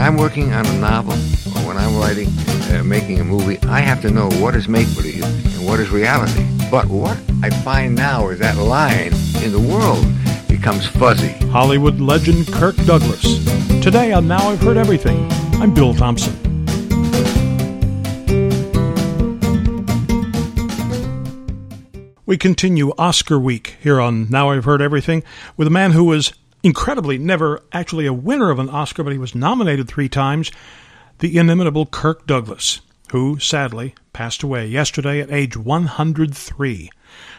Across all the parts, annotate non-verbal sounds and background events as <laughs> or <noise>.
I'm working on a novel or when I'm writing, uh, making a movie, I have to know what is make-believe and what is reality. But what I find now is that line in the world becomes fuzzy. Hollywood legend Kirk Douglas. Today on Now I've Heard Everything, I'm Bill Thompson. We continue Oscar week here on Now I've Heard Everything with a man who was incredibly never actually a winner of an Oscar, but he was nominated three times, the inimitable Kirk Douglas, who sadly passed away yesterday at age 103.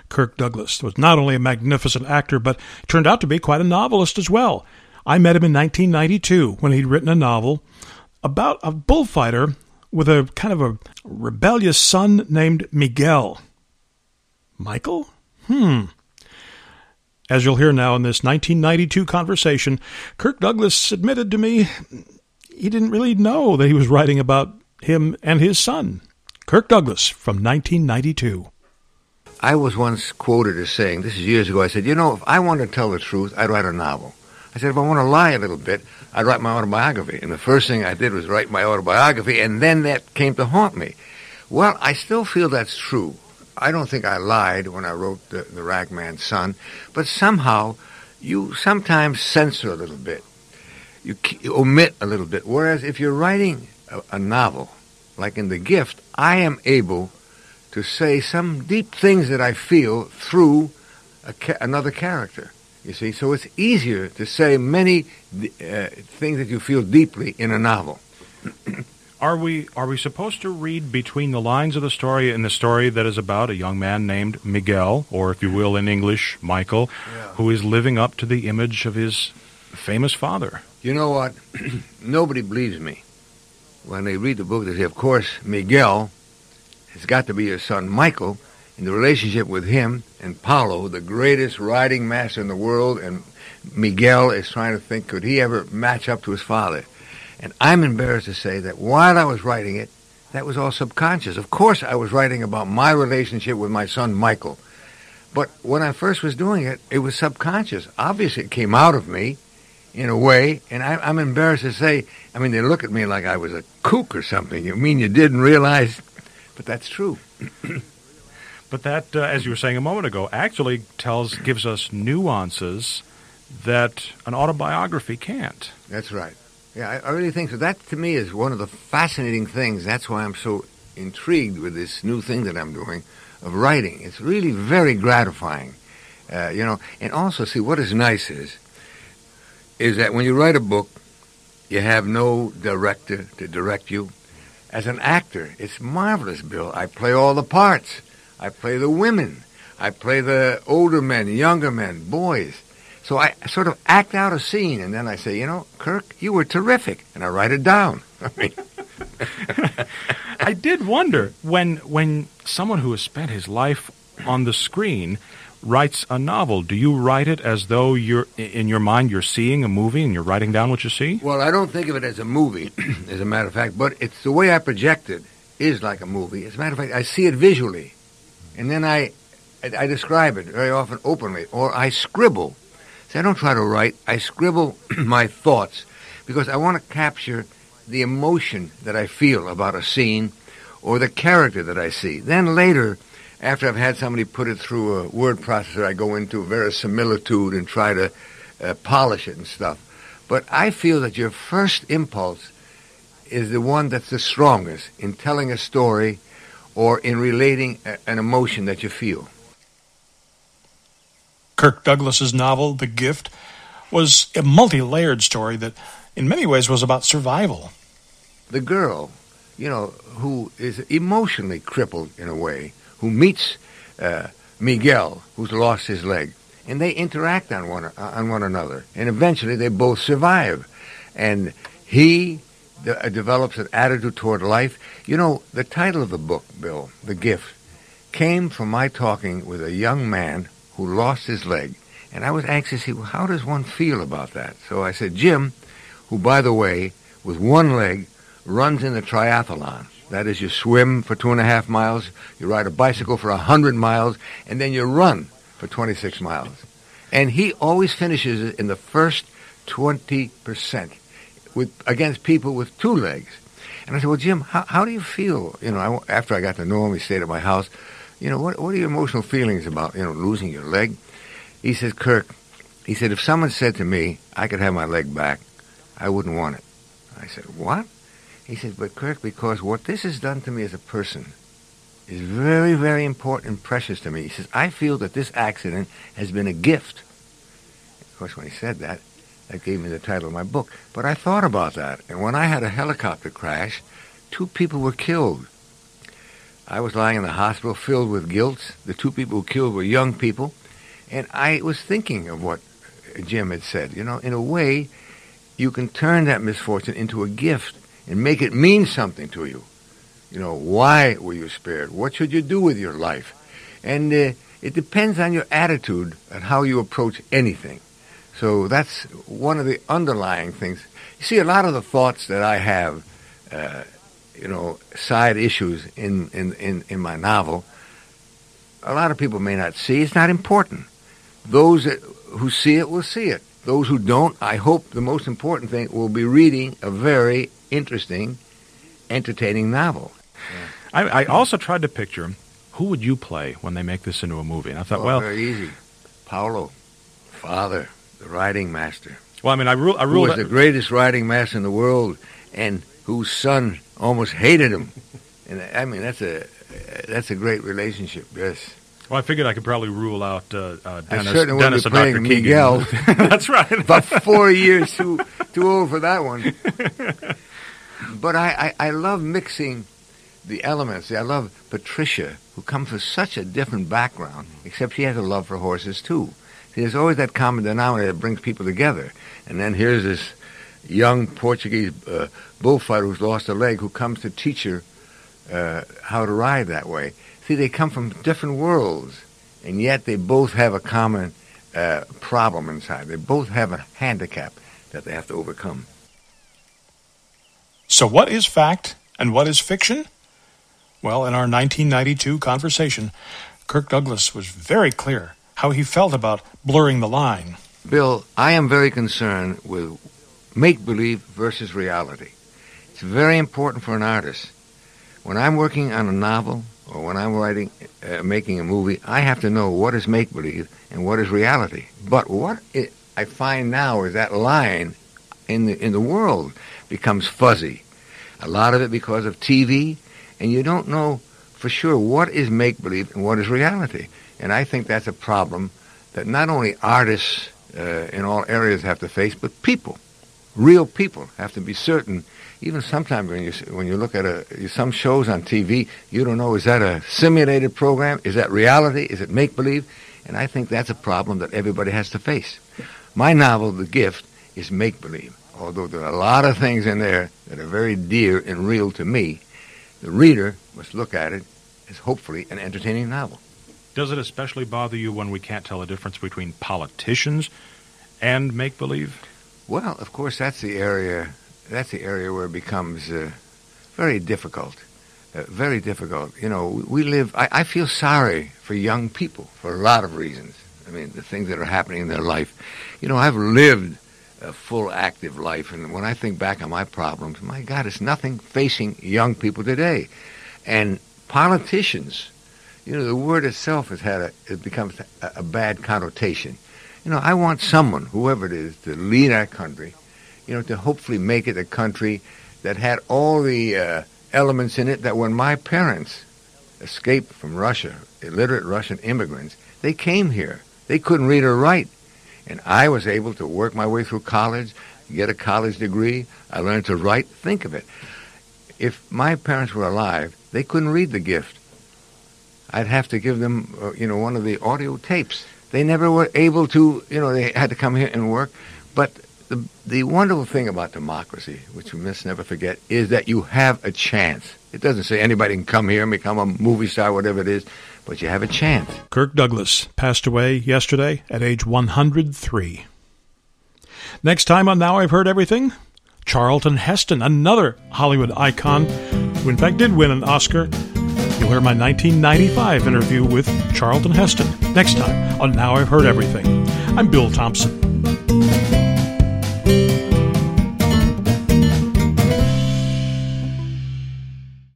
Kirk Douglas was not only a magnificent actor, but turned out to be quite a novelist as well. I met him in 1992 when he'd written a novel about a bullfighter with a kind of a rebellious son named Miguel. Michael? Hmm. As you'll hear now in this 1992 conversation, Kirk Douglas admitted to me he didn't really know that he was writing about him and his son. Kirk Douglas from 1992. I was once quoted as saying, this is years ago, I said, you know, if I want to tell the truth, I'd write a novel. I said, if I want to lie a little bit, I'd write my autobiography. And the first thing I did was write my autobiography, and then that came to haunt me. Well, I still feel that's true. I don't think I lied when I wrote the, the Ragman's Son, but somehow you sometimes censor a little bit. You, you omit a little bit. Whereas if you're writing a, a novel, like in The Gift, I am able to say some deep things that I feel through ca- another character. You see, so it's easier to say many uh, things that you feel deeply in a novel. <clears throat> Are we are we supposed to read between the lines of the story in the story that is about a young man named Miguel, or if you will in English, Michael, yeah. who is living up to the image of his famous father? You know what? <clears throat> Nobody believes me. When they read the book, they say, of course, Miguel has got to be his son Michael, in the relationship with him and Paulo, the greatest riding master in the world, and Miguel is trying to think, could he ever match up to his father? And I'm embarrassed to say that while I was writing it, that was all subconscious. Of course, I was writing about my relationship with my son Michael. But when I first was doing it, it was subconscious. Obviously, it came out of me in a way, and I, am embarrassed to say, I mean, they look at me like I was a kook or something. You mean you didn't realize? But that's true. <clears throat> but that, uh, as you were saying a moment ago, actually tells, gives us nuances that an autobiography can't. That's right. Yeah, I, I really think so. That to me is one of the fascinating things. That's why I'm so intrigued with this new thing that I'm doing of writing. It's really very gratifying, uh, you know. And also, see what is nice is is that when you write a book, you have no director to direct you. As an actor, it's marvelous, Bill. I play all the parts. I play the women. I play the older men, younger men, boys. So I sort of act out a scene, and then I say, you know, Kirk, you were terrific, and I write it down. <laughs> I mean, <laughs> I did wonder when when someone who has spent his life on the screen writes a novel, do you write it as though you're in your mind you're seeing a movie and you're writing down what you see? Well, I don't think of it as a movie, <clears throat> as a matter of fact, but it's the way I project it is like a movie. As a matter of fact, I see it visually, and then I I, I describe it very often openly, or I scribble See, I don't try to write. I scribble <clears throat> my thoughts because I want to capture the emotion that I feel about a scene or the character that I see. Then later, after I've had somebody put it through a word processor, I go into verisimilitude and try to uh, polish it and stuff. But I feel that your first impulse is the one that's the strongest in telling a story or in relating a, an emotion that you feel. Kirk Douglas's novel, The Gift, was a multi layered story that, in many ways, was about survival. The girl, you know, who is emotionally crippled in a way, who meets uh, Miguel, who's lost his leg, and they interact on one on one another, and eventually they both survive, and he de- uh, develops an attitude toward life. You know, the title of the book, Bill, The Gift, came from my talking with a young man who lost his leg. And I was anxious well, how does one feel about that? So I said, Jim, who, by the way, with one leg, runs in the triathlon. That is, you swim for two and a half miles, you ride a bicycle for a hundred miles, and then you run for 26 miles. And he always finishes in the first 20%. with against people with two legs. And I said, well, Jim, how, how do you feel? You know, I, after I got to know him, he stayed at my house. You know, what, what are your emotional feelings about, you know, losing your leg? He says, Kirk, he said, if someone said to me, I could have my leg back, I wouldn't want it. I said, what? He said, but Kirk, because what this has done to me as a person is very, very important and precious to me. He says, I feel that this accident has been a gift. Of course, when he said that, that gave me the title of my book. But I thought about that. And when I had a helicopter crash, two people were killed. I was lying in the hospital filled with guilt. The two people who killed were young people. And I was thinking of what Jim had said. You know, in a way, you can turn that misfortune into a gift and make it mean something to you. You know, why were you spared? What should you do with your life? And uh, it depends on your attitude and how you approach anything. So that's one of the underlying things. You see, a lot of the thoughts that I have, uh, you know, side issues in, in, in, in my novel, a lot of people may not see. It's not important. Those that, who see it will see it. Those who don't, I hope the most important thing will be reading a very interesting, entertaining novel. I, I also tried to picture who would you play when they make this into a movie, and I thought, oh, well, very easy. Paulo, father, the riding master. Well, I mean, I, ru- I who ruled was the greatest riding master in the world, and whose son almost hated him. And I mean, that's a that's a great relationship. Yes. Well, I figured I could probably rule out uh, uh, I certainly Dennis and Dr. Miguel. <laughs> That's right. <laughs> About four years too too old for that one. <laughs> But I, I, I love mixing the elements. I love Patricia, who comes from such a different background, except she has a love for horses too. See, there's always that common denominator that brings people together. And then here's this young Portuguese uh, bullfighter who's lost a leg who comes to teach her uh, how to ride that way. See, they come from different worlds, and yet they both have a common uh, problem inside. They both have a handicap that they have to overcome. So, what is fact and what is fiction? Well, in our 1992 conversation, Kirk Douglas was very clear how he felt about blurring the line. Bill, I am very concerned with make believe versus reality. It's very important for an artist. When I'm working on a novel or when I'm writing, uh, making a movie, I have to know what is make believe and what is reality. But what it, I find now is that line in the in the world becomes fuzzy. A lot of it because of TV, and you don't know for sure what is make believe and what is reality. And I think that's a problem that not only artists uh, in all areas have to face, but people, real people, have to be certain. Even sometimes when you when you look at a some shows on TV, you don't know is that a simulated program, is that reality, is it make believe, and I think that's a problem that everybody has to face. My novel, The Gift, is make believe. Although there are a lot of things in there that are very dear and real to me, the reader must look at it as hopefully an entertaining novel. Does it especially bother you when we can't tell the difference between politicians and make believe? Well, of course, that's the area. That's the area where it becomes uh, very difficult. Uh, very difficult. You know, we live. I, I feel sorry for young people for a lot of reasons. I mean, the things that are happening in their life. You know, I've lived a full active life, and when I think back on my problems, my God, it's nothing facing young people today, and politicians. You know, the word itself has had a it becomes a, a bad connotation. You know, I want someone, whoever it is, to lead our country. You know, to hopefully make it a country that had all the uh, elements in it that when my parents escaped from Russia, illiterate Russian immigrants, they came here. They couldn't read or write. And I was able to work my way through college, get a college degree. I learned to write. Think of it. If my parents were alive, they couldn't read the gift. I'd have to give them, uh, you know, one of the audio tapes. They never were able to, you know, they had to come here and work. But the, the wonderful thing about democracy, which we must never forget, is that you have a chance. It doesn't say anybody can come here and become a movie star, whatever it is, but you have a chance. Kirk Douglas passed away yesterday at age 103. Next time on Now I've Heard Everything, Charlton Heston, another Hollywood icon who in fact did win an Oscar. Hear my 1995 interview with Charlton Heston next time on Now I've Heard Everything. I'm Bill Thompson.